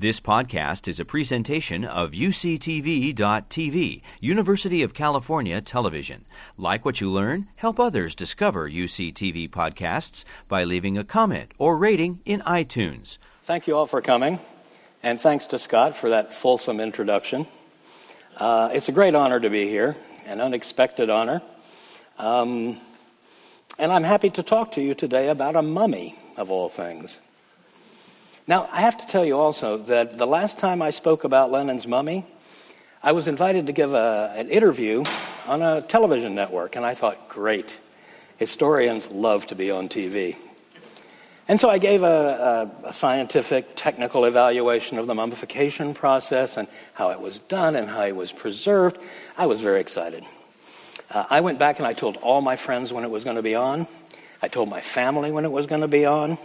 This podcast is a presentation of UCTV.tv, University of California Television. Like what you learn, help others discover UCTV podcasts by leaving a comment or rating in iTunes. Thank you all for coming, and thanks to Scott for that fulsome introduction. Uh, it's a great honor to be here, an unexpected honor. Um, and I'm happy to talk to you today about a mummy, of all things. Now, I have to tell you also that the last time I spoke about Lenin's mummy, I was invited to give a, an interview on a television network, and I thought, great. Historians love to be on TV. And so I gave a, a, a, scientific, technical evaluation of the mummification process and how it was done and how it was preserved. I was very excited. Uh, I went back and I told all my friends when it was going to be on. I told my family when it was going to be on.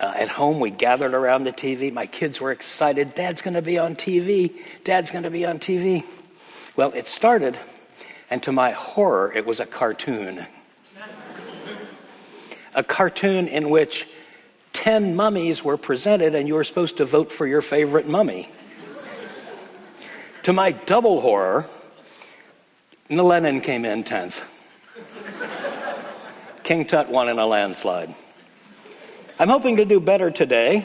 Uh, at home, we gathered around the TV. My kids were excited. Dad's going to be on TV. Dad's going to be on TV. Well, it started, and to my horror, it was a cartoon. a cartoon in which 10 mummies were presented, and you were supposed to vote for your favorite mummy. to my double horror, Lenin came in 10th. King Tut won in a landslide. I'm hoping to do better today.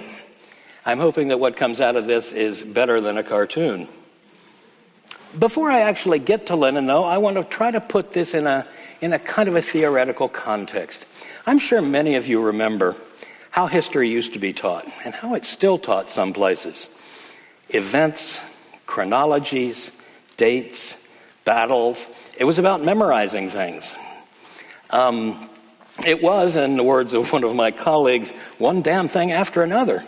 I'm hoping that what comes out of this is better than a cartoon. Before I actually get to Lenin, though, I want to try to put this in a, in a kind of a theoretical context. I'm sure many of you remember how history used to be taught and how it's still taught some places. Events, chronologies, dates, battles. It was about memorizing things. Um, it was, in the words of one of my colleagues, one damn thing after another.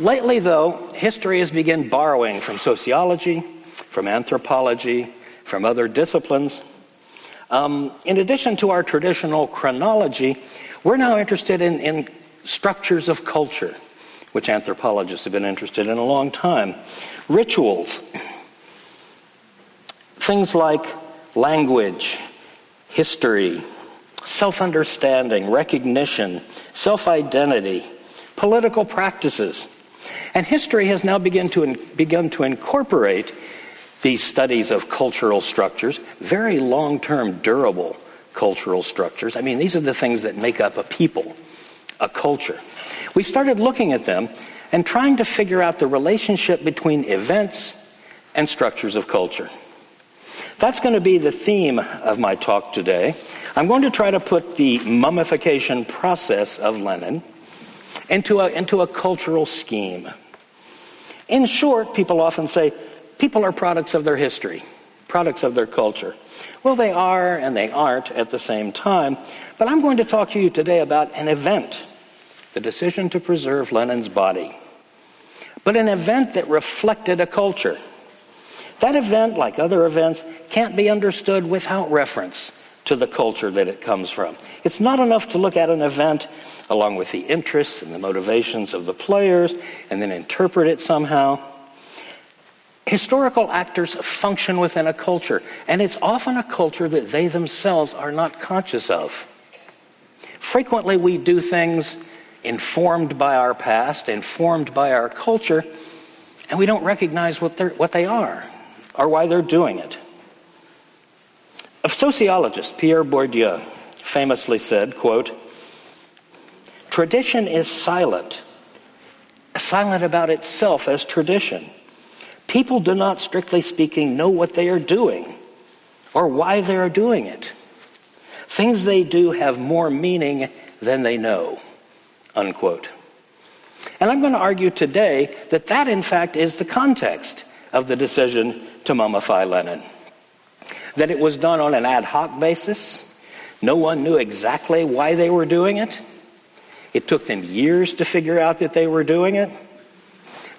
Lately, though, history has begun borrowing from sociology, from anthropology, from other disciplines. Um, in addition to our traditional chronology, we're now interested in, in structures of culture, which anthropologists have been interested in a long time. Rituals, things like language, history, self understanding, recognition, self identity, political practices. And history has now begun to, in, begun to incorporate these studies of cultural structures, very long term, durable cultural structures. I mean, these are the things that make up a people, a culture. We started looking at them and trying to figure out the relationship between events and structures of culture. That's going to be the theme of my talk today. I'm going to try to put the mummification process of Lenin into a, into a cultural scheme. In short, people often say people are products of their history, products of their culture. Well, they are and they aren't at the same time, but I'm going to talk to you today about an event the decision to preserve Lenin's body, but an event that reflected a culture. That event, like other events, can't be understood without reference to the culture that it comes from. It's not enough to look at an event along with the interests and the motivations of the players and then interpret it somehow. Historical actors function within a culture, and it's often a culture that they themselves are not conscious of. Frequently, we do things informed by our past, informed by our culture, and we don't recognize what, what they are or why they're doing it. A sociologist, Pierre Bourdieu, famously said, quote, Tradition is silent, silent about itself as tradition. People do not, strictly speaking, know what they are doing or why they are doing it. Things they do have more meaning than they know. Unquote. And I'm going to argue today that that, in fact, is the context of the decision to mummify Lenin. That it was done on an ad hoc basis. No one knew exactly why they were doing it. It took them years to figure out that they were doing it.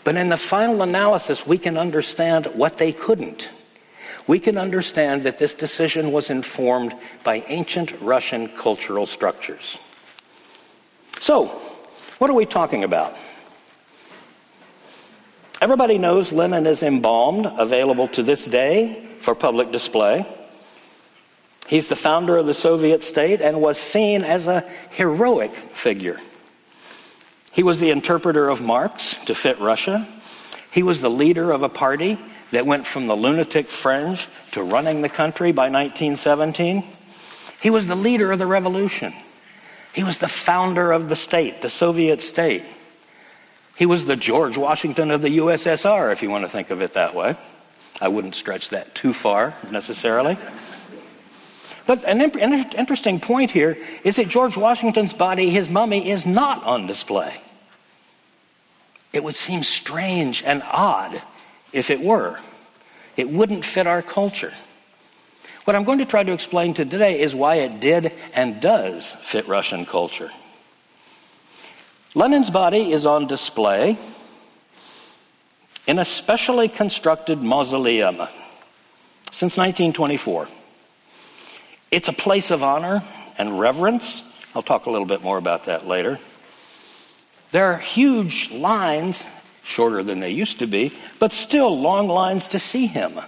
But in the final analysis, we can understand what they couldn't. We can understand that this decision was informed by ancient Russian cultural structures. So, what are we talking about? Everybody knows Lenin is embalmed, available to this day for public display. He's the founder of the Soviet state and was seen as a heroic figure. He was the interpreter of Marx to fit Russia. He was the leader of a party that went from the lunatic fringe to running the country by 1917. He was the leader of the revolution. He was the founder of the state, the Soviet state. He was the George Washington of the USSR, if you want to think of it that way. I wouldn't stretch that too far necessarily. But an interesting point here is that George Washington's body, his mummy, is not on display. It would seem strange and odd if it were. It wouldn't fit our culture. What I'm going to try to explain to today is why it did and does fit Russian culture. Lenin's body is on display in a specially constructed mausoleum since 1924. It's a place of honor and reverence. I'll talk a little bit more about that later. There are huge lines, shorter than they used to be, but still long lines to see him.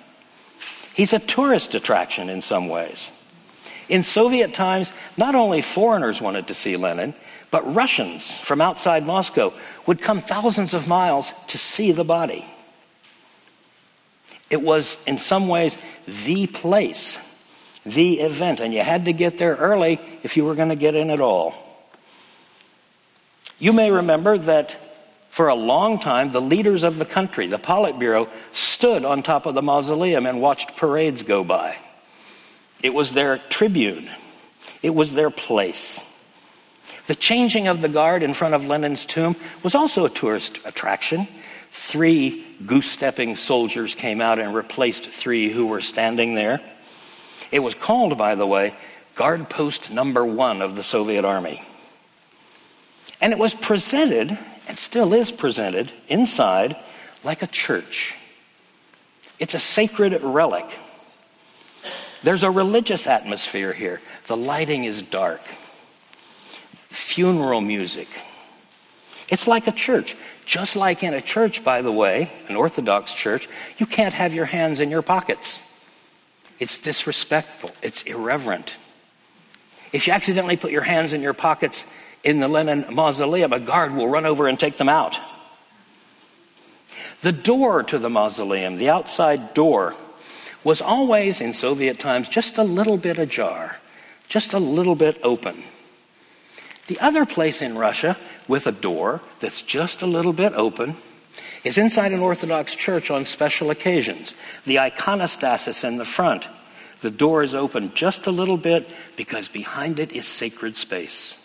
He's a tourist attraction in some ways. In Soviet times, not only foreigners wanted to see Lenin, but Russians from outside Moscow would come thousands of miles to see the body. It was, in some ways, the place, the event, and you had to get there early if you were going to get in at all. You may remember that for a long time, the leaders of the country, the Politburo, stood on top of the mausoleum and watched parades go by. It was their tribune, it was their place. The changing of the guard in front of Lenin's tomb was also a tourist attraction. Three goose stepping soldiers came out and replaced three who were standing there. It was called, by the way, Guard Post Number One of the Soviet Army. And it was presented and still is presented inside like a church. It's a sacred relic. There's a religious atmosphere here. The lighting is dark. Funeral music. It's like a church. Just like in a church, by the way, an Orthodox church, you can't have your hands in your pockets. It's disrespectful, it's irreverent. If you accidentally put your hands in your pockets, in the Lenin mausoleum, a guard will run over and take them out. The door to the mausoleum, the outside door, was always in Soviet times just a little bit ajar, just a little bit open. The other place in Russia with a door that's just a little bit open is inside an Orthodox church on special occasions. The iconostasis in the front. The door is open just a little bit because behind it is sacred space.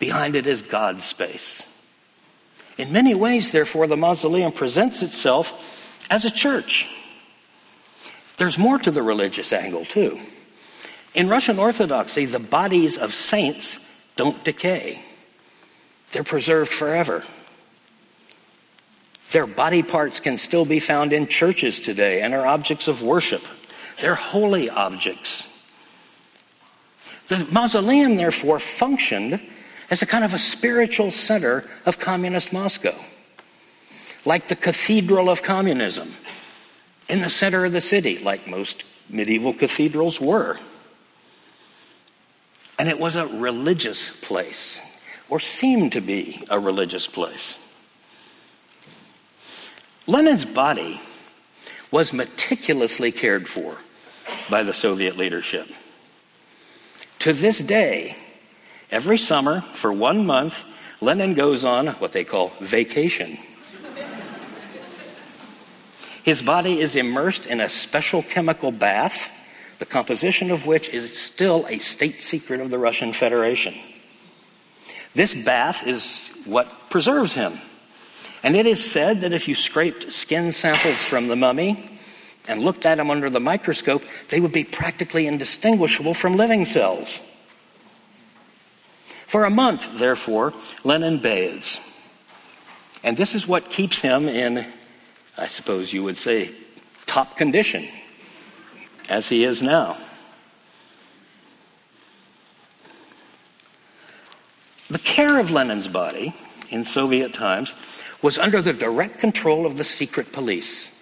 Behind it is God's space. In many ways, therefore, the mausoleum presents itself as a church. There's more to the religious angle, too. In Russian Orthodoxy, the bodies of saints don't decay, they're preserved forever. Their body parts can still be found in churches today and are objects of worship. They're holy objects. The mausoleum, therefore, functioned as a kind of a spiritual center of communist Moscow, like the cathedral of communism in the center of the city, like most medieval cathedrals were. And it was a religious place, or seemed to be a religious place. Lenin's body was meticulously cared for by the Soviet leadership. To this day, Every summer, for one month, Lenin goes on what they call vacation. His body is immersed in a special chemical bath, the composition of which is still a state secret of the Russian Federation. This bath is what preserves him. And it is said that if you scraped skin samples from the mummy and looked at them under the microscope, they would be practically indistinguishable from living cells. For a month, therefore, Lenin bathes. And this is what keeps him in, I suppose you would say, top condition, as he is now. The care of Lenin's body in Soviet times was under the direct control of the secret police,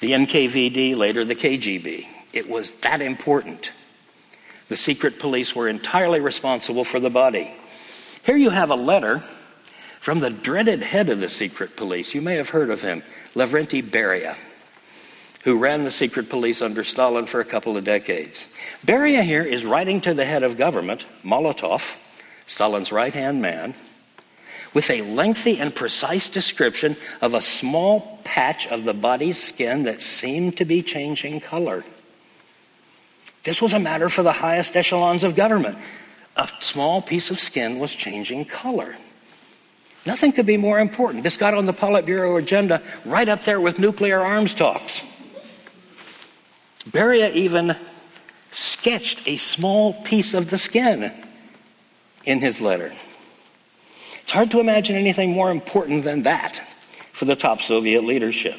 the NKVD, later the KGB. It was that important. The secret police were entirely responsible for the body. Here you have a letter from the dreaded head of the secret police. You may have heard of him, Lavrenti Beria, who ran the secret police under Stalin for a couple of decades. Beria here is writing to the head of government, Molotov, Stalin's right hand man, with a lengthy and precise description of a small patch of the body's skin that seemed to be changing color. This was a matter for the highest echelons of government. A small piece of skin was changing color. Nothing could be more important. This got on the Politburo agenda right up there with nuclear arms talks. Beria even sketched a small piece of the skin in his letter. It's hard to imagine anything more important than that for the top Soviet leadership.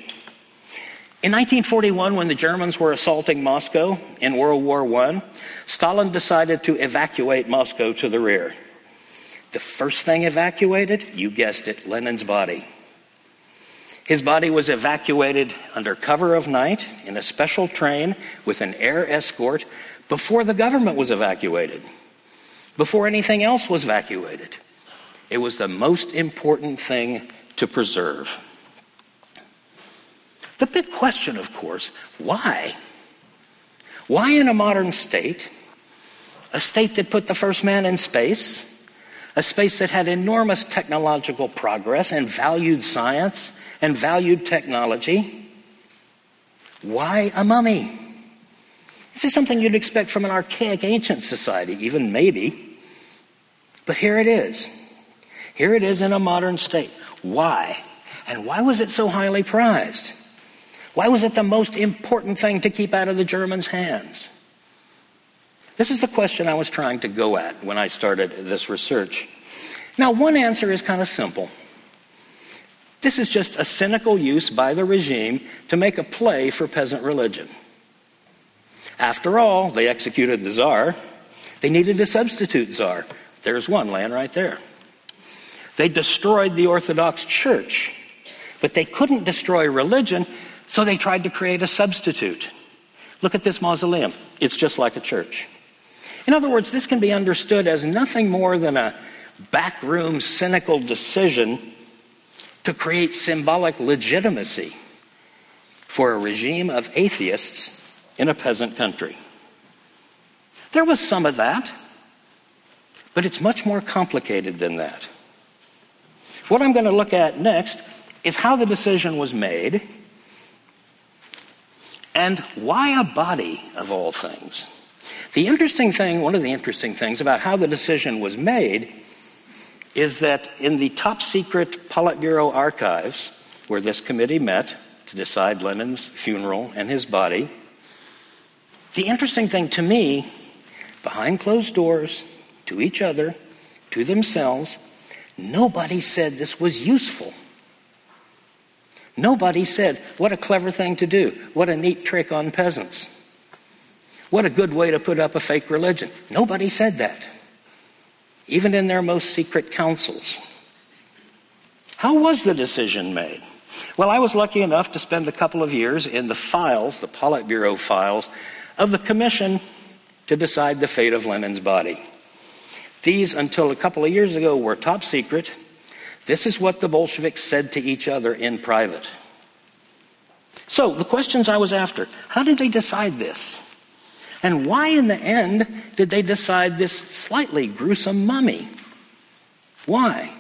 In 1941, when the Germans were assaulting Moscow in World War I, Stalin decided to evacuate Moscow to the rear. The first thing evacuated, you guessed it, Lenin's body. His body was evacuated under cover of night in a special train with an air escort before the government was evacuated, before anything else was evacuated. It was the most important thing to preserve. The big question, of course, why? Why in a modern state, a state that put the first man in space, a space that had enormous technological progress and valued science and valued technology, why a mummy? This is something you'd expect from an archaic ancient society, even maybe. But here it is. Here it is in a modern state. Why? And why was it so highly prized? Why was it the most important thing to keep out of the Germans' hands? This is the question I was trying to go at when I started this research. Now, one answer is kind of simple. This is just a cynical use by the regime to make a play for peasant religion. After all, they executed the czar. They needed a substitute czar. There's one laying right there. They destroyed the Orthodox Church, but they couldn't destroy religion, so they tried to create a substitute. Look at this mausoleum. It's just like a church. In other words, this can be understood as nothing more than a backroom cynical decision to create symbolic legitimacy for a regime of atheists in a peasant country. There was some of that, but it's much more complicated than that. What I'm going to look at next is how the decision was made and why a body of all things. The interesting thing, one of the interesting things about how the decision was made is that in the top secret Politburo archives, where this committee met to decide Lenin's funeral and his body, the interesting thing to me, behind closed doors, to each other, to themselves, nobody said this was useful. Nobody said, what a clever thing to do. What a neat trick on peasants. What a good way to put up a fake religion. Nobody said that, even in their most secret councils. How was the decision made? Well, I was lucky enough to spend a couple of years in the files, the Politburo files, of the commission to decide the fate of Lenin's body. These, until a couple of years ago, were top secret. This is what the Bolsheviks said to each other in private. So, the questions I was after how did they decide this? And why, in the end, did they decide this slightly gruesome mummy? Why?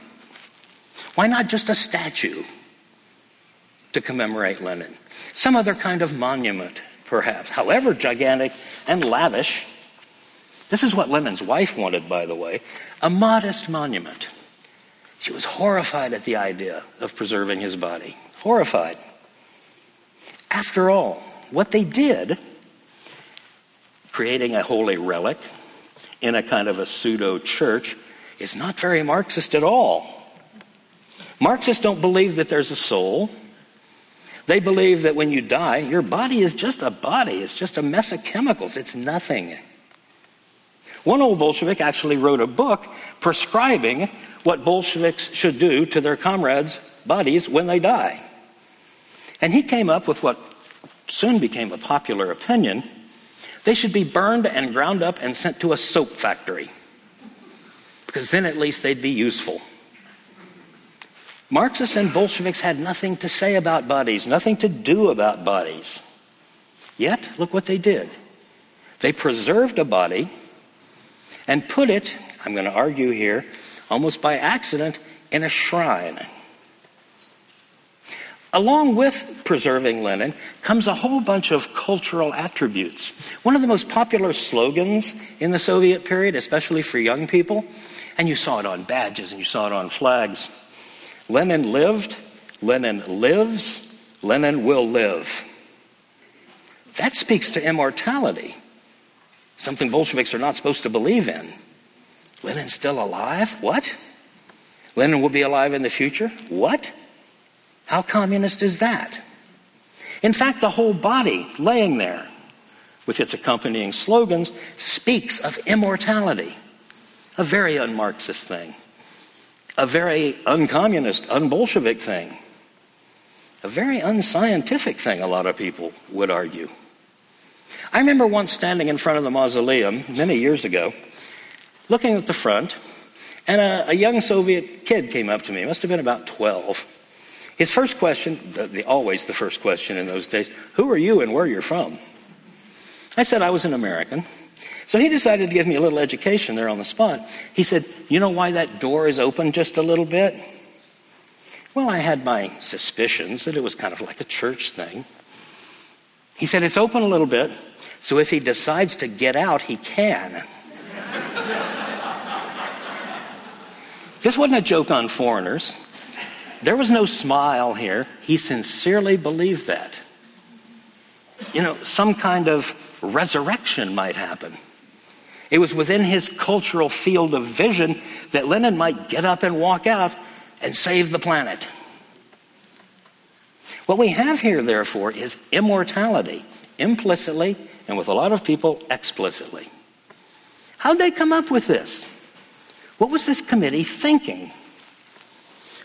Why not just a statue to commemorate Lenin? Some other kind of monument, perhaps, however gigantic and lavish. This is what Lenin's wife wanted, by the way a modest monument. She was horrified at the idea of preserving his body. Horrified. After all, what they did, creating a holy relic in a kind of a pseudo church, is not very Marxist at all. Marxists don't believe that there's a soul. They believe that when you die, your body is just a body, it's just a mess of chemicals, it's nothing. One old Bolshevik actually wrote a book prescribing what Bolsheviks should do to their comrades' bodies when they die. And he came up with what soon became a popular opinion they should be burned and ground up and sent to a soap factory, because then at least they'd be useful. Marxists and Bolsheviks had nothing to say about bodies, nothing to do about bodies. Yet, look what they did. They preserved a body and put it, I'm going to argue here, almost by accident, in a shrine. Along with preserving Lenin comes a whole bunch of cultural attributes. One of the most popular slogans in the Soviet period, especially for young people, and you saw it on badges and you saw it on flags Lenin lived, Lenin lives, Lenin will live. That speaks to immortality, something Bolsheviks are not supposed to believe in. Lenin's still alive? What? Lenin will be alive in the future? What? How communist is that? In fact, the whole body laying there with its accompanying slogans speaks of immortality, a very un Marxist thing, a very uncommunist, un-Bolshevik thing, a very unscientific thing, a lot of people would argue. I remember once standing in front of the mausoleum many years ago, looking at the front, and a, a young Soviet kid came up to me. Must have been about 12. His first question, the, the, always the first question in those days, who are you and where you're from? I said I was an American. So he decided to give me a little education there on the spot. He said, You know why that door is open just a little bit? Well, I had my suspicions that it was kind of like a church thing. He said, It's open a little bit, so if he decides to get out, he can. this wasn't a joke on foreigners. There was no smile here. He sincerely believed that. You know, some kind of resurrection might happen. It was within his cultural field of vision that Lenin might get up and walk out and save the planet. What we have here, therefore, is immortality, implicitly, and with a lot of people, explicitly. How'd they come up with this? What was this committee thinking?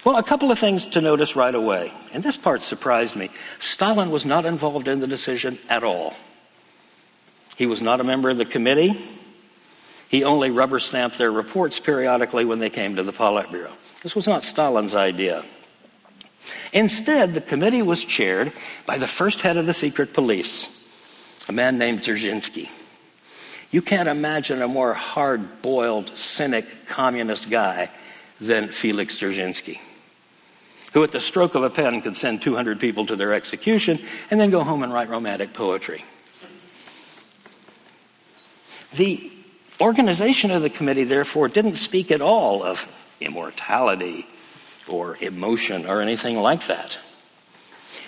Well, a couple of things to notice right away, and this part surprised me. Stalin was not involved in the decision at all. He was not a member of the committee. He only rubber stamped their reports periodically when they came to the Politburo. This was not Stalin's idea. Instead, the committee was chaired by the first head of the secret police, a man named Dzerzhinsky. You can't imagine a more hard boiled, cynic, communist guy than Felix Dzerzhinsky, who at the stroke of a pen could send 200 people to their execution and then go home and write romantic poetry. The organization of the committee, therefore, didn't speak at all of immortality or emotion or anything like that.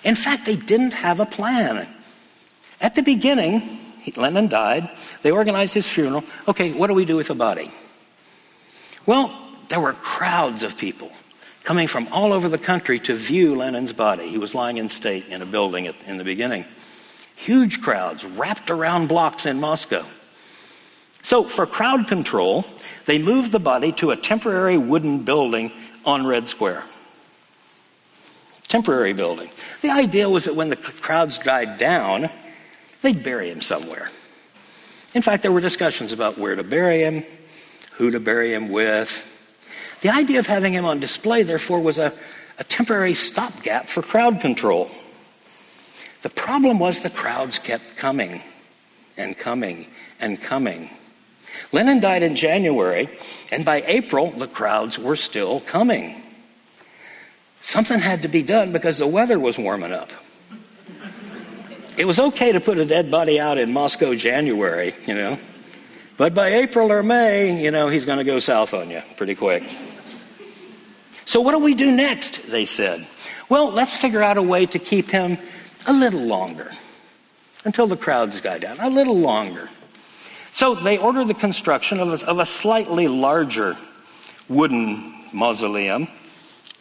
In fact, they didn't have a plan. At the beginning, Lenin died. They organized his funeral. Okay, what do we do with the body? Well, there were crowds of people coming from all over the country to view Lenin's body. He was lying in state in a building at, in the beginning. Huge crowds wrapped around blocks in Moscow. So, for crowd control, they moved the body to a temporary wooden building on Red Square. Temporary building. The idea was that when the crowds died down, they'd bury him somewhere. In fact, there were discussions about where to bury him, who to bury him with. The idea of having him on display, therefore, was a, a temporary stopgap for crowd control. The problem was the crowds kept coming and coming and coming. Lenin died in January, and by April, the crowds were still coming. Something had to be done because the weather was warming up. It was okay to put a dead body out in Moscow January, you know, but by April or May, you know, he's going to go south on you pretty quick. So, what do we do next? They said. Well, let's figure out a way to keep him a little longer until the crowds die down, a little longer. So they ordered the construction of a, of a slightly larger wooden mausoleum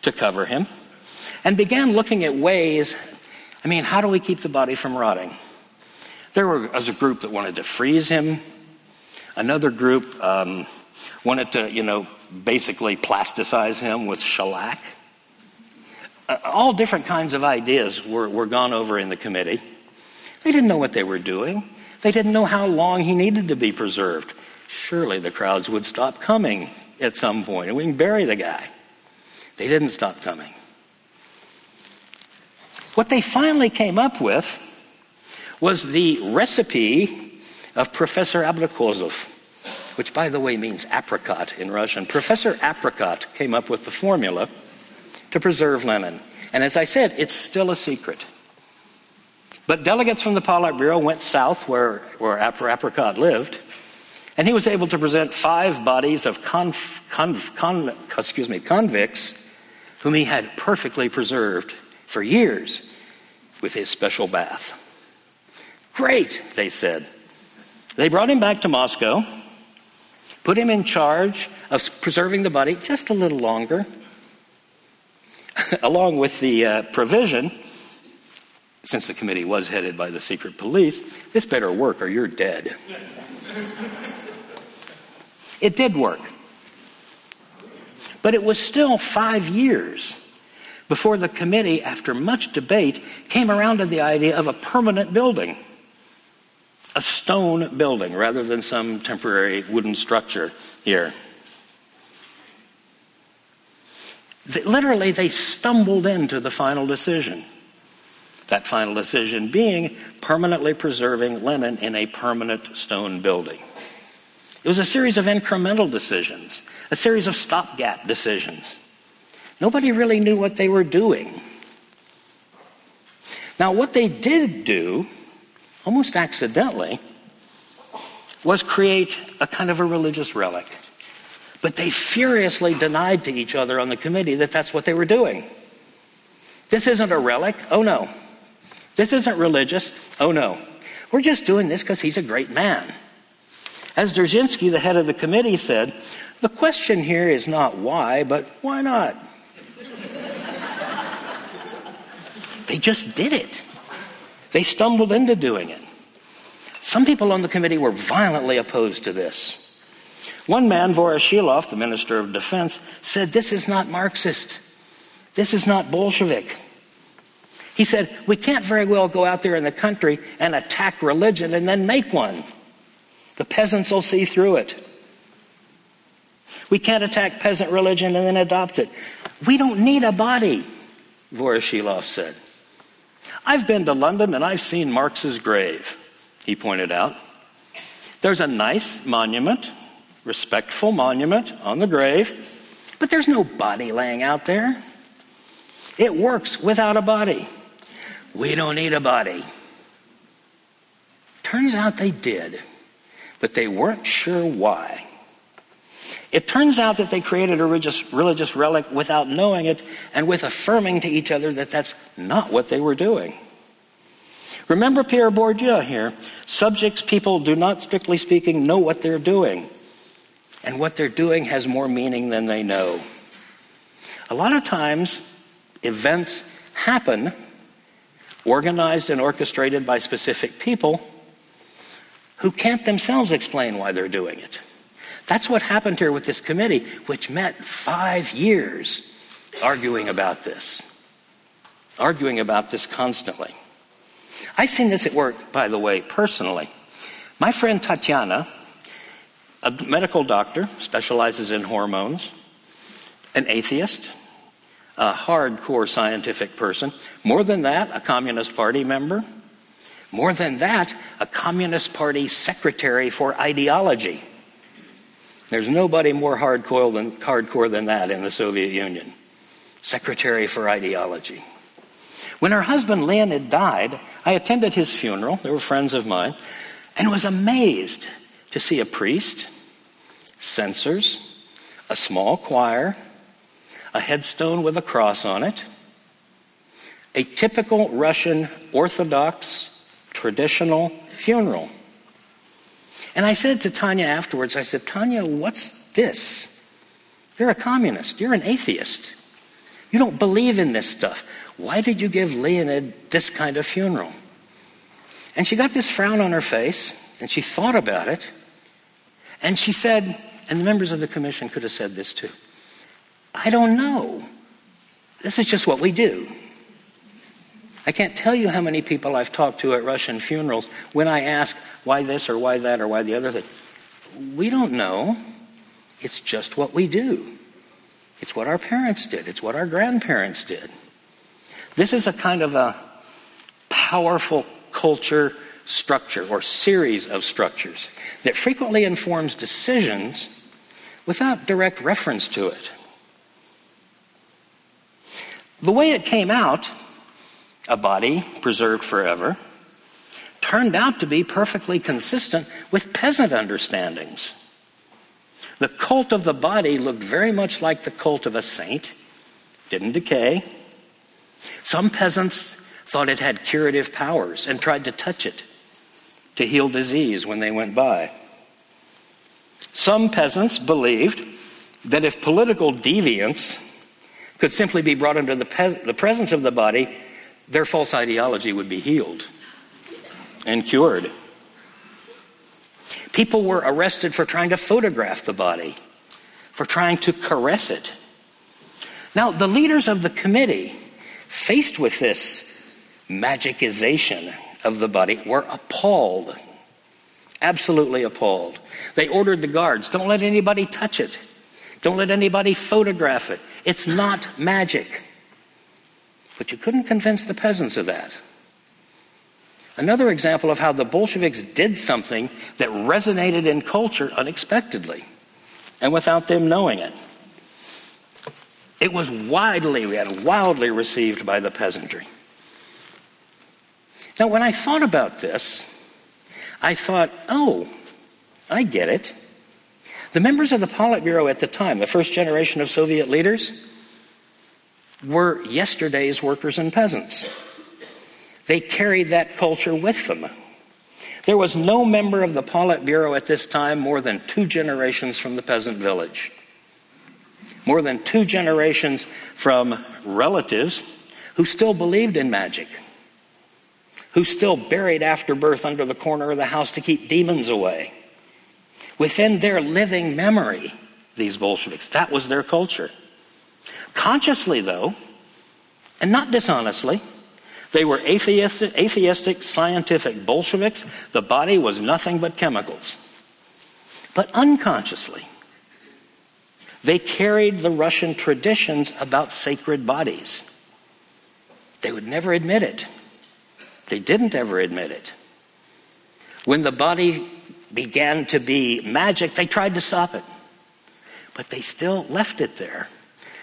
to cover him and began looking at ways I mean, how do we keep the body from rotting? There was a group that wanted to freeze him. Another group um, wanted to, you know, basically plasticize him with shellac. Uh, all different kinds of ideas were, were gone over in the committee. They didn't know what they were doing. They didn't know how long he needed to be preserved. Surely the crowds would stop coming at some point and we can bury the guy. They didn't stop coming. What they finally came up with was the recipe of Professor Abrikosov, which, by the way, means apricot in Russian. Professor Apricot came up with the formula to preserve Lenin. And as I said, it's still a secret. But delegates from the Politburo went south where, where Apricot lived, and he was able to present five bodies of conf, conf, con, excuse me, convicts whom he had perfectly preserved for years with his special bath. Great, they said. They brought him back to Moscow, put him in charge of preserving the body just a little longer, along with the uh, provision since the committee was headed by the secret police, this better work or you're dead. it did work. But it was still five years before the committee, after much debate, came around to the idea of a permanent building. A stone building rather than some temporary wooden structure here. Literally, they stumbled into the final decision. That final decision being permanently preserving Lenin in a permanent stone building. It was a series of incremental decisions, a series of stopgap decisions. Nobody really knew what they were doing. Now, what they did do, almost accidentally, was create a kind of a religious relic. But they furiously denied to each other on the committee that that's what they were doing. This isn't a relic. Oh no. This isn't religious. Oh no. We're just doing this because he's a great man. As Dzerzhinsky, the head of the committee, said, the question here is not why, but why not? they just did it. They stumbled into doing it. Some people on the committee were violently opposed to this. One man, Voroshilov, the Minister of Defense, said, This is not Marxist. This is not Bolshevik. He said, We can't very well go out there in the country and attack religion and then make one. The peasants will see through it. We can't attack peasant religion and then adopt it. We don't need a body, Voroshilov said. I've been to London and I've seen Marx's grave, he pointed out. There's a nice monument, respectful monument on the grave, but there's no body laying out there. It works without a body. We don't need a body. Turns out they did, but they weren't sure why. It turns out that they created a religious, religious relic without knowing it and with affirming to each other that that's not what they were doing. Remember Pierre Bourdieu here. Subjects, people do not, strictly speaking, know what they're doing. And what they're doing has more meaning than they know. A lot of times, events happen organized and orchestrated by specific people who can't themselves explain why they're doing it. That's what happened here with this committee, which met five years arguing about this, arguing about this constantly. I've seen this at work, by the way, personally. My friend Tatiana, a medical doctor, specializes in hormones, an atheist, a hardcore scientific person. More than that, a Communist Party member. More than that, a Communist Party secretary for ideology. There's nobody more hardcore than, hardcore than that in the Soviet Union. Secretary for ideology. When her husband Leonid died, I attended his funeral. They were friends of mine, and was amazed to see a priest, censers, a small choir, a headstone with a cross on it, a typical Russian Orthodox traditional funeral. And I said to Tanya afterwards, I said, Tanya, what's this? You're a communist. You're an atheist. You don't believe in this stuff. Why did you give Leonid this kind of funeral? And she got this frown on her face, and she thought about it, and she said, and the members of the commission could have said this too. I don't know. This is just what we do. I can't tell you how many people I've talked to at Russian funerals when I ask why this or why that or why the other thing. We don't know. It's just what we do. It's what our parents did, it's what our grandparents did. This is a kind of a powerful culture structure or series of structures that frequently informs decisions without direct reference to it. The way it came out, a body preserved forever, turned out to be perfectly consistent with peasant understandings. The cult of the body looked very much like the cult of a saint, didn't decay. Some peasants thought it had curative powers and tried to touch it to heal disease when they went by. Some peasants believed that if political deviance could simply be brought into the, pe- the presence of the body, their false ideology would be healed and cured. People were arrested for trying to photograph the body, for trying to caress it. Now, the leaders of the committee, faced with this magicization of the body, were appalled. Absolutely appalled. They ordered the guards don't let anybody touch it, don't let anybody photograph it. It's not magic. But you couldn't convince the peasants of that. Another example of how the Bolsheviks did something that resonated in culture unexpectedly and without them knowing it. It was widely wildly received by the peasantry. Now, when I thought about this, I thought, oh, I get it. The members of the Politburo at the time, the first generation of Soviet leaders, were yesterday's workers and peasants. They carried that culture with them. There was no member of the Politburo at this time more than two generations from the peasant village. More than two generations from relatives who still believed in magic, who still buried after birth under the corner of the house to keep demons away. Within their living memory, these Bolsheviks, that was their culture. Consciously, though, and not dishonestly, they were atheistic, atheistic, scientific Bolsheviks. The body was nothing but chemicals. But unconsciously, they carried the Russian traditions about sacred bodies. They would never admit it. They didn't ever admit it. When the body began to be magic, they tried to stop it. But they still left it there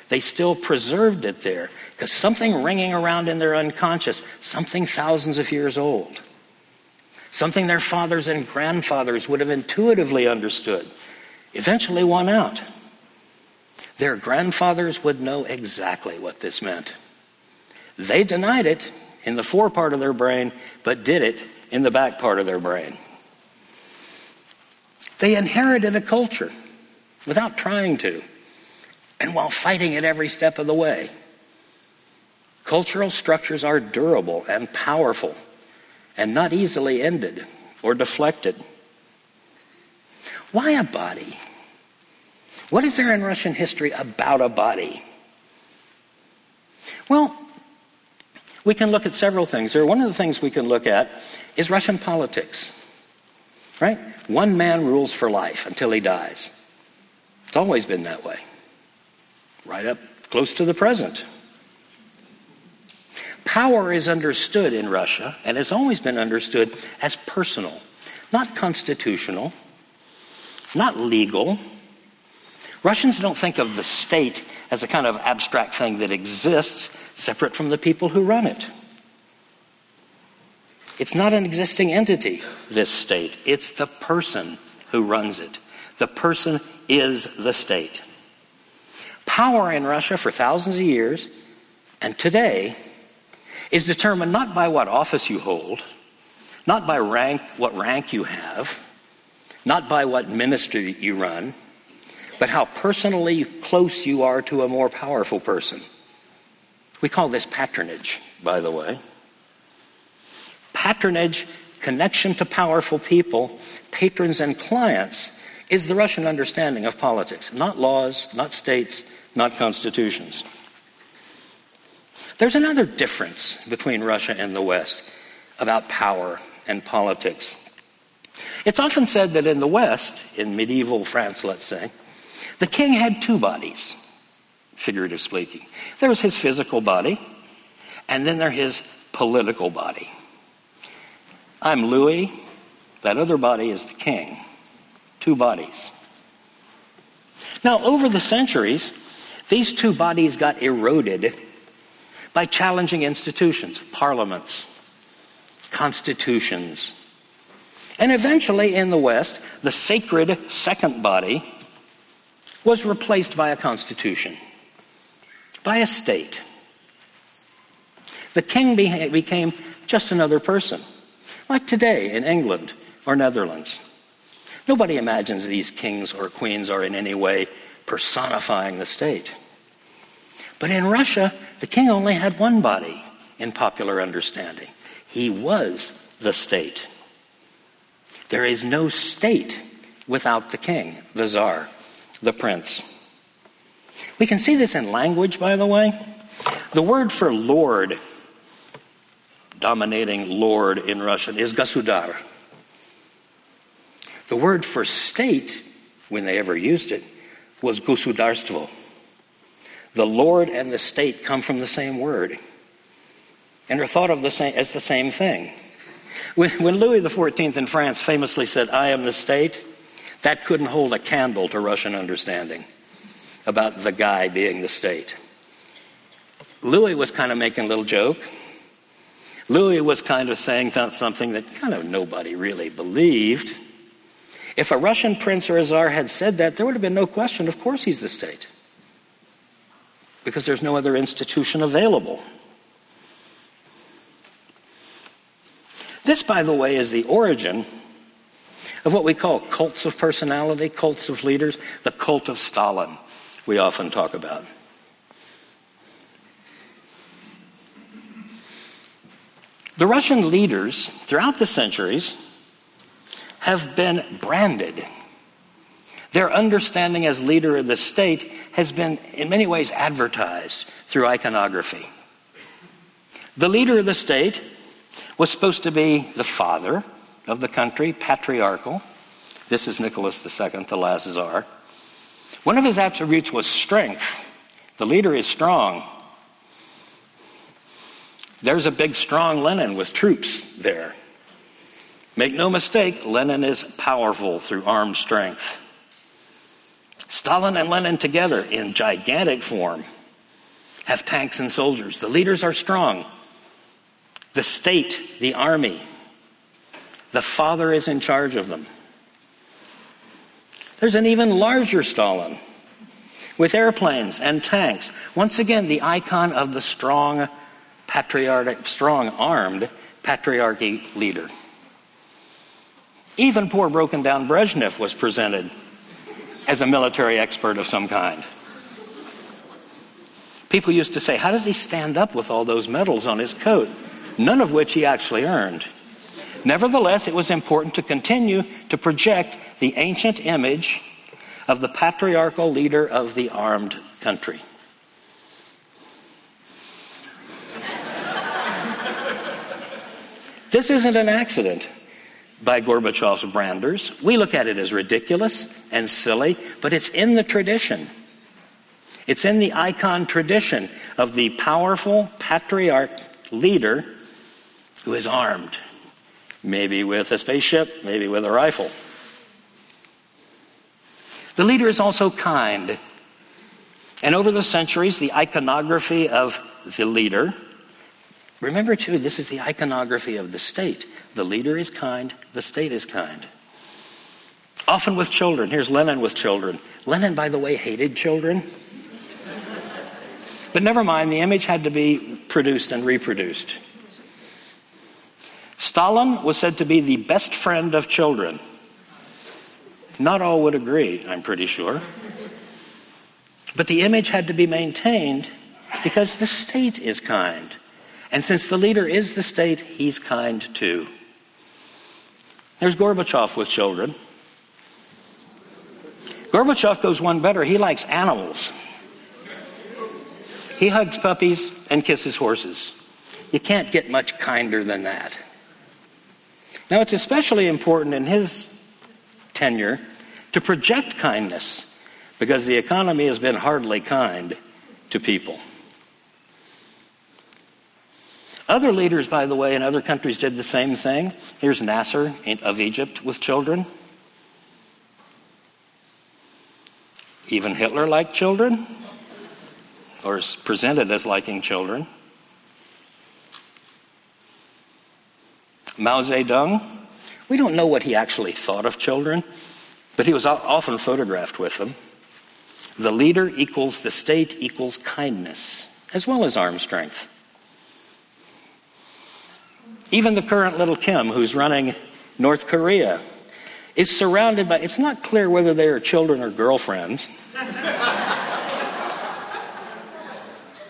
they still preserved it there because something ringing around in their unconscious, something thousands of years old, something their fathers and grandfathers would have intuitively understood, eventually won out. Their grandfathers would know exactly what this meant. They denied it in the fore part of their brain, but did it in the back part of their brain. They inherited a culture without trying to and while fighting it every step of the way. Cultural structures are durable and powerful and not easily ended or deflected. Why a body? What is there in Russian history about a body? Well, we can look at several things. One of the things we can look at is Russian politics. Right? One man rules for life until he dies. It's always been that way right up close to the present. Power is understood in Russia and has always been understood as personal, not constitutional, not legal. Russians don't think of the state as a kind of abstract thing that exists separate from the people who run it. It's not an existing entity, this state. It's the person who runs it. The person is the state power in Russia for thousands of years and today is determined not by what office you hold, not by rank, what rank you have, not by what ministry you run, but how personally close you are to a more powerful person. We call this patronage, by the way. Patronage, connection to powerful people, patrons and clients, is the Russian understanding of politics, not laws, not states, not constitutions. There's another difference between Russia and the West about power and politics. It's often said that in the West, in medieval France, let's say, the king had two bodies, figuratively speaking. There was his physical body, and then there his political body. I'm Louis, that other body is the king. Two bodies. Now, over the centuries, these two bodies got eroded by challenging institutions, parliaments, constitutions. And eventually, in the West, the sacred second body was replaced by a constitution, by a state. The king became just another person, like today in England or Netherlands. Nobody imagines these kings or queens are in any way personifying the state. But in Russia, the king only had one body in popular understanding. He was the state. There is no state without the king, the czar, the prince. We can see this in language, by the way. The word for lord, dominating lord in Russian, is gasudar. The word for state, when they ever used it, was gosudarstvo. The Lord and the state come from the same word and are thought of the same, as the same thing. When, when Louis XIV in France famously said, I am the state, that couldn't hold a candle to Russian understanding about the guy being the state. Louis was kind of making a little joke. Louis was kind of saying something that kind of nobody really believed. If a Russian prince or a czar had said that, there would have been no question, of course he's the state because there's no other institution available. This, by the way, is the origin of what we call cults of personality, cults of leaders, the cult of Stalin, we often talk about. The Russian leaders throughout the centuries have been branded their understanding as leader of the state has been, in many ways, advertised through iconography. The leader of the state was supposed to be the father of the country, patriarchal. This is Nicholas II, the last czar. One of his attributes was strength. The leader is strong. There's a big, strong Lenin with troops there. Make no mistake, Lenin is powerful through armed strength. Stalin and Lenin together in gigantic form have tanks and soldiers. The leaders are strong. The state, the army, the father is in charge of them. There's an even larger Stalin with airplanes and tanks. Once again, the icon of the strong, patriotic, strong armed patriarchy leader. Even poor broken down Brezhnev was presented as a military expert of some kind. People used to say, How does he stand up with all those medals on his coat? None of which he actually earned. Nevertheless, it was important to continue to project the ancient image of the patriarchal leader of the armed country. this isn't an accident by Gorbachev's branders. We look at it as ridiculous and silly, but it's in the tradition. It's in the icon tradition of the powerful patriarch leader who is armed, maybe with a spaceship, maybe with a rifle. The leader is also kind. And over the centuries, the iconography of the leader Remember, too, this is the iconography of the state. The leader is kind, the state is kind. Often with children. Here's Lenin with children. Lenin, by the way, hated children. But never mind, the image had to be produced and reproduced. Stalin was said to be the best friend of children. Not all would agree, I'm pretty sure. But the image had to be maintained because the state is kind. And since the leader is the state, he's kind too. There's Gorbachev with children. Gorbachev goes one better. He likes animals. He hugs puppies and kisses horses. You can't get much kinder than that. Now, it's especially important in his tenure to project kindness because the economy has been hardly kind to people. Other leaders, by the way, in other countries did the same thing. Here's Nasser of Egypt with children. Even Hitler liked children, or is presented as liking children. Mao Zedong, we don't know what he actually thought of children, but he was often photographed with them. The leader equals the state equals kindness, as well as arm strength. Even the current little Kim, who's running North Korea, is surrounded by, it's not clear whether they are children or girlfriends.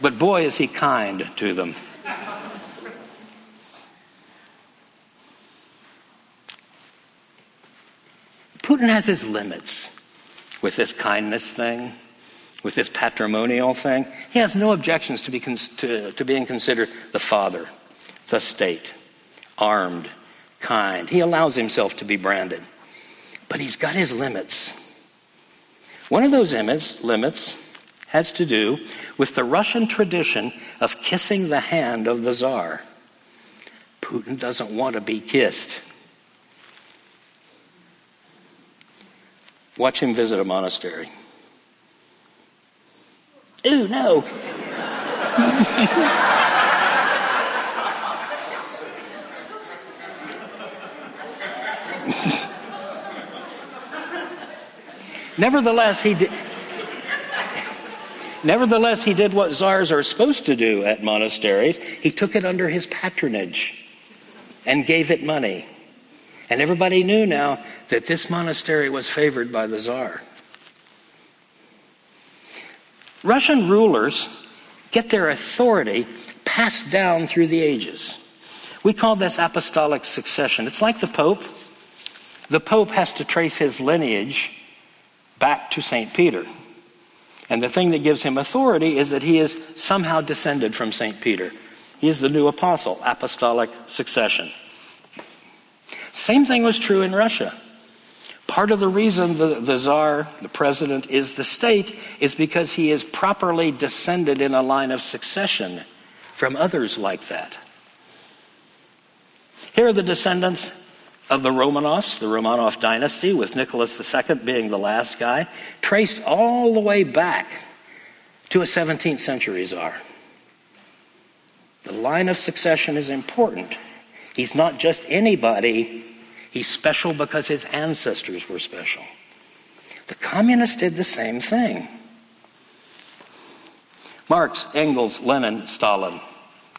but boy, is he kind to them. Putin has his limits with this kindness thing, with this patrimonial thing. He has no objections to, be to, to being considered the father, the state, armed, kind. He allows himself to be branded. But he's got his limits. One of those limits has to do with the Russian tradition of kissing the hand of the czar. Putin doesn't want to be kissed. Watch him visit a monastery. Ooh, no. Nevertheless, he did. Nevertheless, he did what czars are supposed to do at monasteries. He took it under his patronage and gave it money. And everybody knew now that this monastery was favored by the czar. Russian rulers get their authority passed down through the ages. We call this apostolic succession. It's like the Pope. The Pope has to trace his lineage back to St. Peter. And the thing that gives him authority is that he is somehow descended from St. Peter. He is the new apostle, apostolic succession. Same thing was true in Russia. Part of the reason the, the czar, the president, is the state is because he is properly descended in a line of succession from others like that. Here are the descendants of the Romanovs, the Romanov dynasty, with Nicholas II being the last guy, traced all the way back to a 17th century czar. The line of succession is important. He's not just anybody, he's special because his ancestors were special. The communists did the same thing. Marx, Engels, Lenin, Stalin.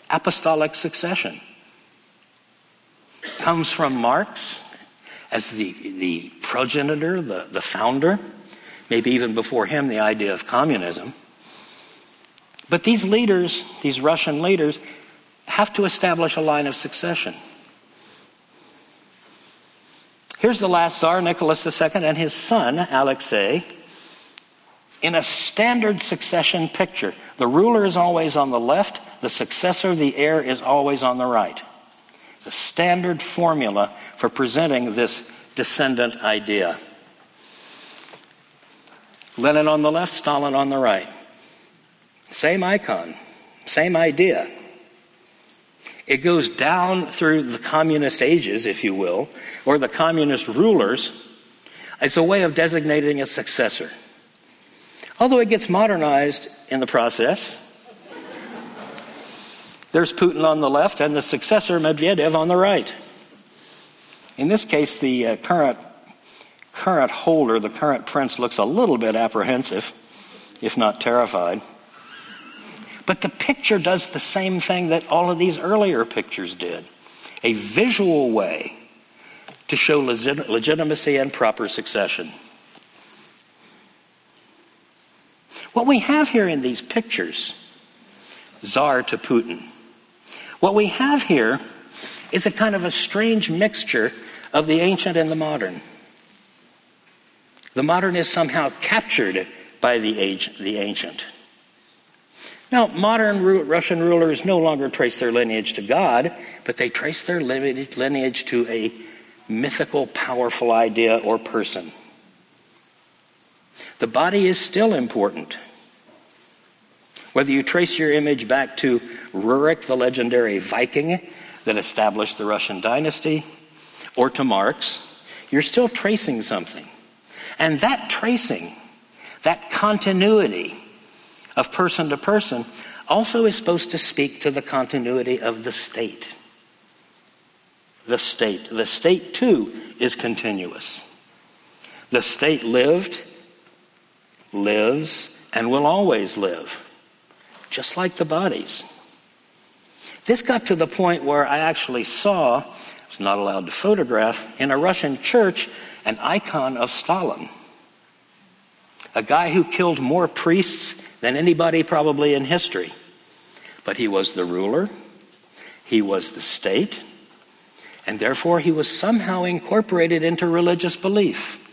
Apostolic succession comes from Marx as the, the progenitor, the, the founder, maybe even before him, the idea of communism. But these leaders, these Russian leaders, have to establish a line of succession. Here's the last Tsar, Nicholas II, and his son, Alexei, in a standard succession picture. The ruler is always on the left, the successor, the heir, is always on the right the standard formula for presenting this descendant idea. Lenin on the left, Stalin on the right. Same icon, same idea. It goes down through the communist ages, if you will, or the communist rulers. It's a way of designating a successor. Although it gets modernized in the process, there's Putin on the left and the successor, Medvedev, on the right. In this case, the uh, current, current holder, the current prince, looks a little bit apprehensive, if not terrified. But the picture does the same thing that all of these earlier pictures did a visual way to show legit- legitimacy and proper succession. What we have here in these pictures, Czar to Putin, what we have here is a kind of a strange mixture of the ancient and the modern. The modern is somehow captured by the, age, the ancient. Now, modern Russian rulers no longer trace their lineage to God, but they trace their lineage to a mythical, powerful idea or person. The body is still important. Whether you trace your image back to Rurik, the legendary Viking that established the Russian dynasty, or to Marx, you're still tracing something. And that tracing, that continuity of person to person, also is supposed to speak to the continuity of the state. The state. The state, too, is continuous. The state lived, lives, and will always live, just like the bodies. This got to the point where I actually saw, I was not allowed to photograph, in a Russian church, an icon of Stalin. A guy who killed more priests than anybody probably in history. But he was the ruler, he was the state, and therefore he was somehow incorporated into religious belief.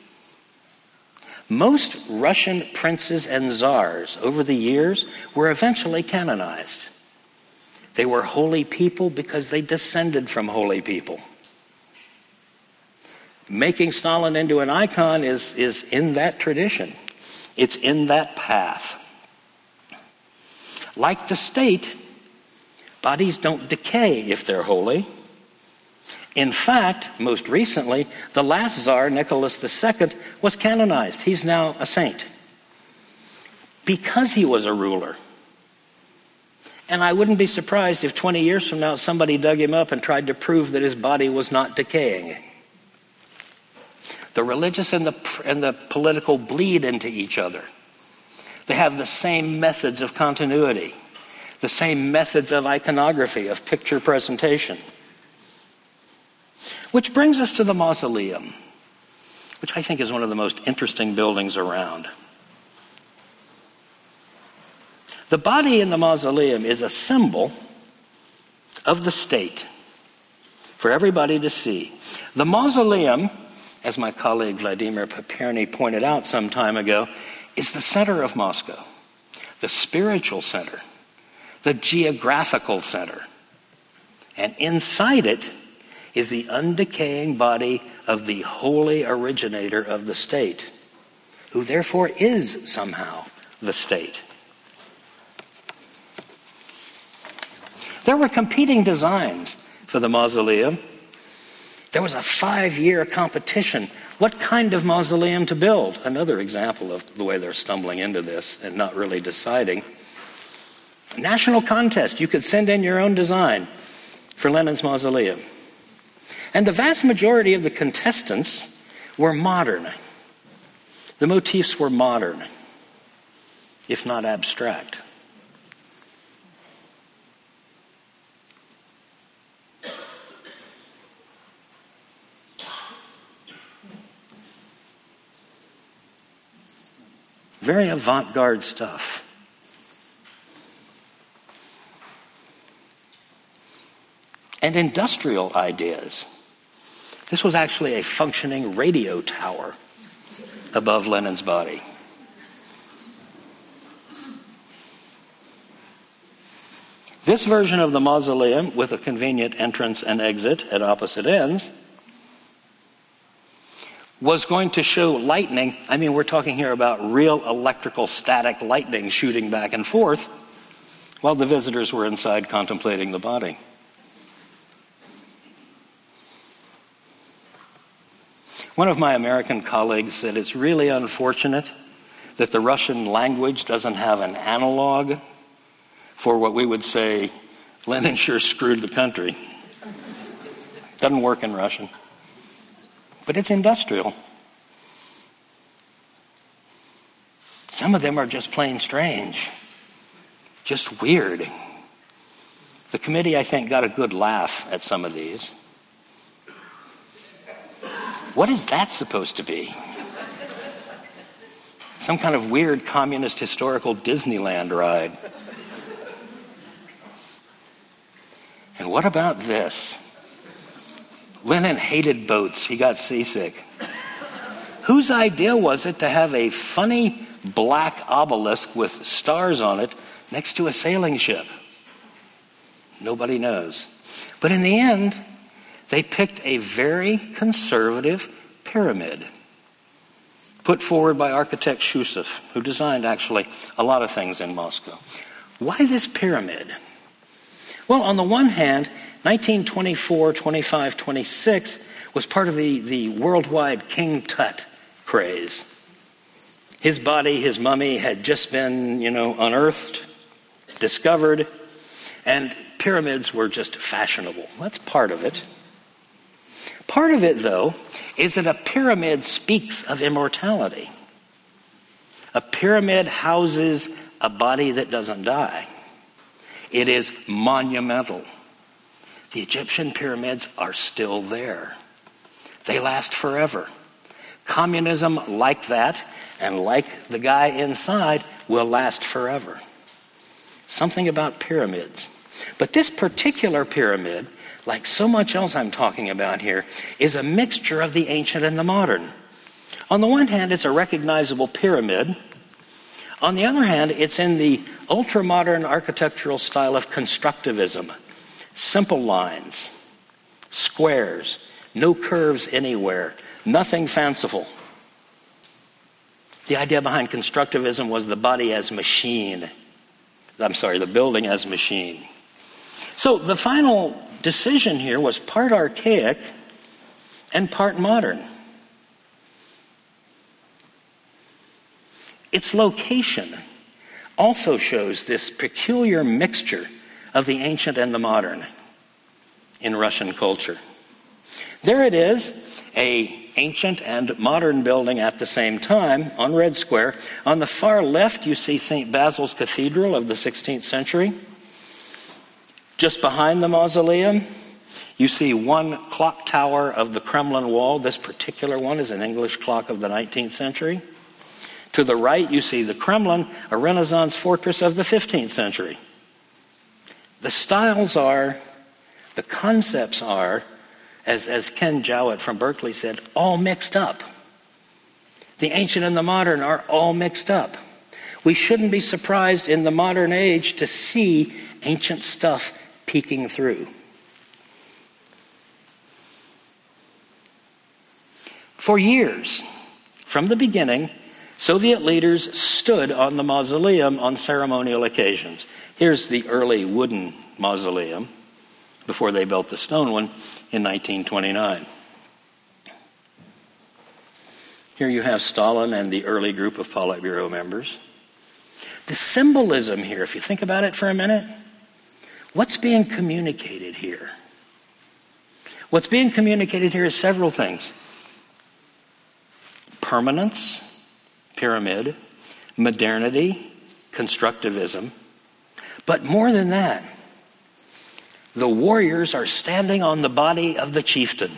Most Russian princes and czars over the years were eventually canonized. They were holy people because they descended from holy people. Making Stalin into an icon is, is in that tradition, it's in that path. Like the state, bodies don't decay if they're holy. In fact, most recently, the last czar, Nicholas II, was canonized. He's now a saint because he was a ruler. And I wouldn't be surprised if 20 years from now somebody dug him up and tried to prove that his body was not decaying. The religious and the, and the political bleed into each other. They have the same methods of continuity, the same methods of iconography, of picture presentation. Which brings us to the mausoleum, which I think is one of the most interesting buildings around. The body in the mausoleum is a symbol of the state for everybody to see. The mausoleum, as my colleague Vladimir Paperny pointed out some time ago, is the center of Moscow, the spiritual center, the geographical center. And inside it is the undecaying body of the holy originator of the state, who therefore is somehow the state. There were competing designs for the mausoleum. There was a five year competition. What kind of mausoleum to build? Another example of the way they're stumbling into this and not really deciding. National contest. You could send in your own design for Lenin's mausoleum. And the vast majority of the contestants were modern. The motifs were modern, if not abstract. Very avant garde stuff. And industrial ideas. This was actually a functioning radio tower above Lenin's body. This version of the mausoleum, with a convenient entrance and exit at opposite ends, was going to show lightning. I mean, we're talking here about real electrical static lightning shooting back and forth while the visitors were inside contemplating the body. One of my American colleagues said it's really unfortunate that the Russian language doesn't have an analog for what we would say Lenin sure screwed the country. Doesn't work in Russian. But it's industrial. Some of them are just plain strange, just weird. The committee, I think, got a good laugh at some of these. What is that supposed to be? Some kind of weird communist historical Disneyland ride. And what about this? Lenin hated boats. He got seasick. Whose idea was it to have a funny black obelisk with stars on it next to a sailing ship? Nobody knows. But in the end, they picked a very conservative pyramid put forward by architect Shchusev, who designed actually a lot of things in Moscow. Why this pyramid? Well, on the one hand, 1924, 25, 26 was part of the, the worldwide King Tut craze. His body, his mummy, had just been, you know, unearthed, discovered, and pyramids were just fashionable. That's part of it. Part of it, though, is that a pyramid speaks of immortality. A pyramid houses a body that doesn't die. It is monumental. The Egyptian pyramids are still there. They last forever. Communism, like that, and like the guy inside, will last forever. Something about pyramids. But this particular pyramid, like so much else I'm talking about here, is a mixture of the ancient and the modern. On the one hand, it's a recognizable pyramid. On the other hand, it's in the ultra modern architectural style of constructivism simple lines, squares, no curves anywhere, nothing fanciful. The idea behind constructivism was the body as machine. I'm sorry, the building as machine. So the final decision here was part archaic and part modern. Its location also shows this peculiar mixture of the ancient and the modern in Russian culture. There it is, a ancient and modern building at the same time on Red Square. On the far left, you see St. Basil's Cathedral of the 16th century. Just behind the mausoleum, you see one clock tower of the Kremlin wall. This particular one is an English clock of the 19th century. To the right, you see the Kremlin, a Renaissance fortress of the 15th century. The styles are, the concepts are as, as Ken Jowitt from Berkeley said, all mixed up. The ancient and the modern are all mixed up. We shouldn't be surprised in the modern age to see ancient stuff peeking through. For years, from the beginning, Soviet leaders stood on the mausoleum on ceremonial occasions. Here's the early wooden mausoleum before they built the stone one in 1929. Here you have Stalin and the early group of Politburo members. The symbolism here, if you think about it for a minute, what's being communicated here? What's being communicated here is several things permanence, pyramid, modernity, constructivism, but more than that, the warriors are standing on the body of the chieftain.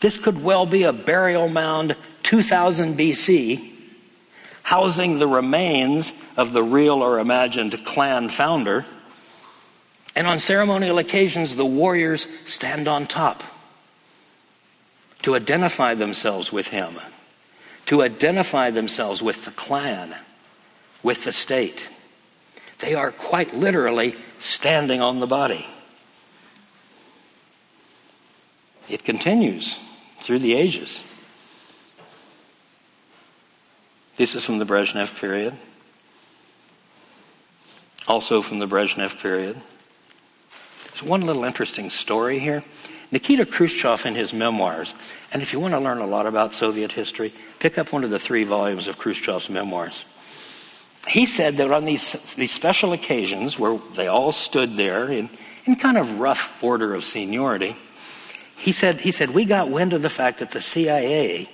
This could well be a burial mound 2000 BC, housing the remains of the real or imagined clan founder. And on ceremonial occasions, the warriors stand on top to identify themselves with him, to identify themselves with the clan, with the state. They are quite literally standing on the body. It continues through the ages. This is from the Brezhnev period. Also from the Brezhnev period. One little interesting story here. Nikita Khrushchev, in his memoirs, and if you want to learn a lot about Soviet history, pick up one of the three volumes of Khrushchev's memoirs. He said that on these, these special occasions where they all stood there in, in kind of rough order of seniority, he said, he said, We got wind of the fact that the CIA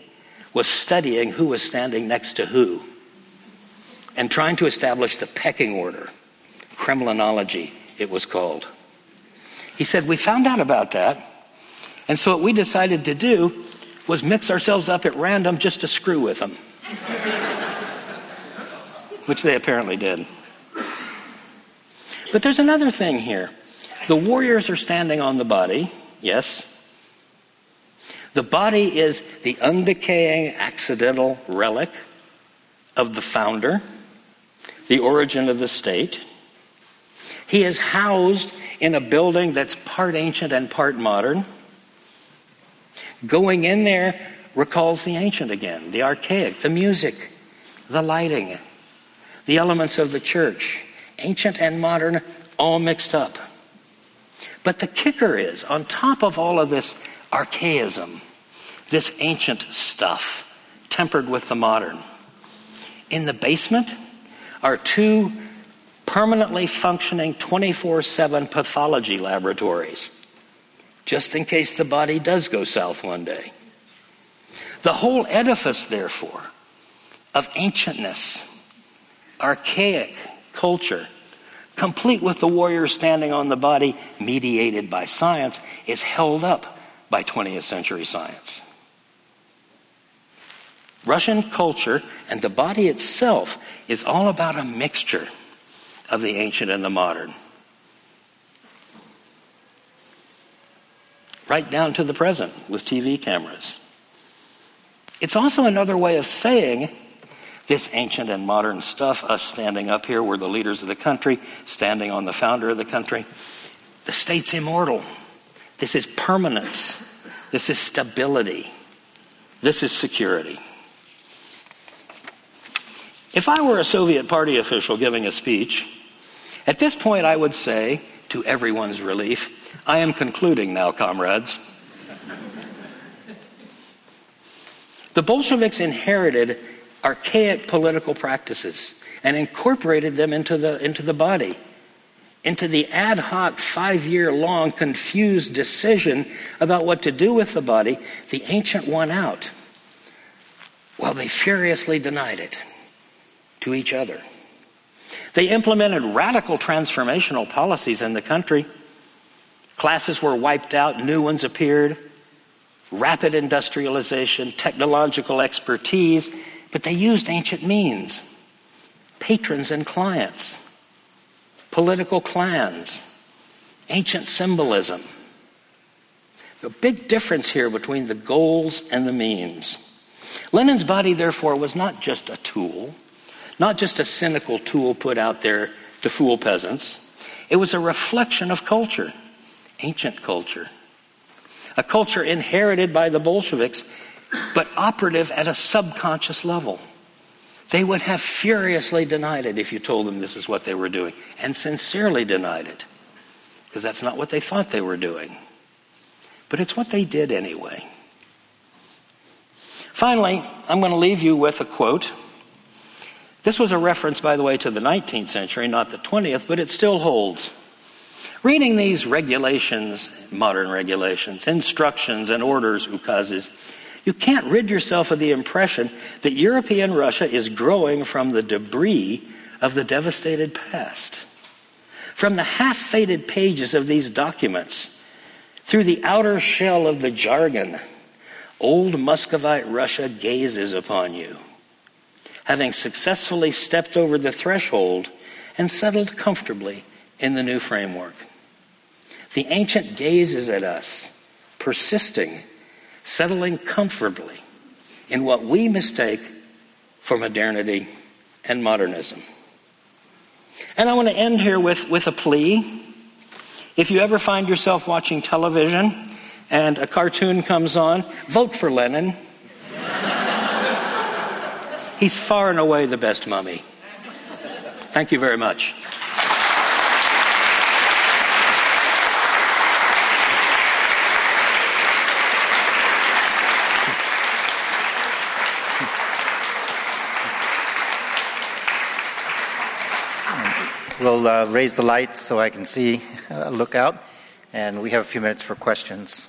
was studying who was standing next to who and trying to establish the pecking order. Kremlinology, it was called. He said, We found out about that. And so what we decided to do was mix ourselves up at random just to screw with them. Which they apparently did. But there's another thing here. The warriors are standing on the body, yes. The body is the undecaying accidental relic of the founder, the origin of the state. He is housed in a building that's part ancient and part modern. Going in there recalls the ancient again, the archaic, the music, the lighting, the elements of the church. ancient and modern, all mixed up. But the kicker is, on top of all of this archaism, this ancient stuff, tempered with the modern, in the basement are two permanently functioning 24 7 pathology laboratories, just in case the body does go south one day. The whole edifice, therefore, of ancientness, archaic culture, complete with the warrior standing on the body, mediated by science, is held up by 20th century science. Russian culture and the body itself is all about a mixture of the ancient and the modern. Right down to the present with TV cameras. It's also another way of saying this ancient and modern stuff, us standing up here, we're the leaders of the country, standing on the founder of the country. The state's immortal. This is permanence. This is stability. This is security. If I were a Soviet party official giving a speech, at this point I would say, to everyone's relief, I am concluding now, comrades. the Bolsheviks inherited archaic political practices and incorporated them into the, into the body, into the ad hoc, five year long, confused decision about what to do with the body. The ancient won out. Well, they furiously denied it to each other. They implemented radical transformational policies in the country. Classes were wiped out, new ones appeared, rapid industrialization, technological expertise, but they used ancient means patrons and clients, political clans, ancient symbolism. A big difference here between the goals and the means. Lenin's body, therefore, was not just a tool, not just a cynical tool put out there to fool peasants. It was a reflection of culture, ancient culture. A culture inherited by the Bolsheviks, but operative at a subconscious level. They would have furiously denied it if you told them this is what they were doing, and sincerely denied it, because that's not what they thought they were doing. But it's what they did anyway. Finally, I'm going to leave you with a quote this was a reference, by the way, to the 19th century, not the 20th, but it still holds. Reading these regulations, modern regulations, instructions, and orders, ukazes, you can't rid yourself of the impression that European Russia is growing from the debris of the devastated past. From the half faded pages of these documents, through the outer shell of the jargon, old Muscovite Russia gazes upon you having successfully stepped over the threshold and settled comfortably in the new framework. The ancient gazes at us, persisting, settling comfortably in what we mistake for modernity and modernism. And I want to end here with, with a plea. If you ever find yourself watching television and a cartoon comes on, vote for Lenin. He's far and away the best mummy. Thank you very much. We'll uh, raise the lights so I can see, uh, look out, and we have a few minutes for questions.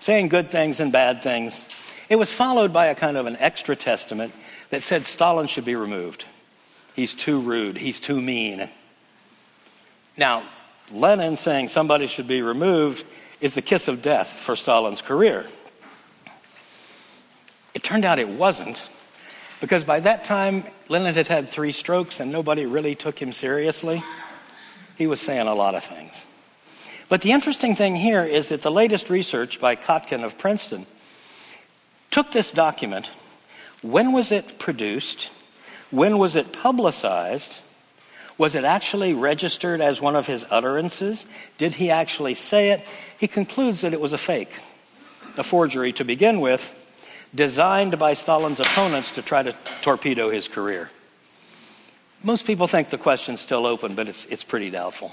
saying good things and bad things. It was followed by a kind of an extra testament that said Stalin should be removed. He's too rude, he's too mean. Now, Lenin saying somebody should be removed is the kiss of death for Stalin's career. It turned out it wasn't. Because by that time, Lenin had had three strokes and nobody really took him seriously. He was saying a lot of things. But the interesting thing here is that the latest research by Kotkin of Princeton took this document. When was it produced? When was it publicized? Was it actually registered as one of his utterances? Did he actually say it? He concludes that it was a fake, a forgery to begin with, designed by Stalin's opponents to try to torpedo his career. Most people think the question's still open, but it's, it's pretty doubtful.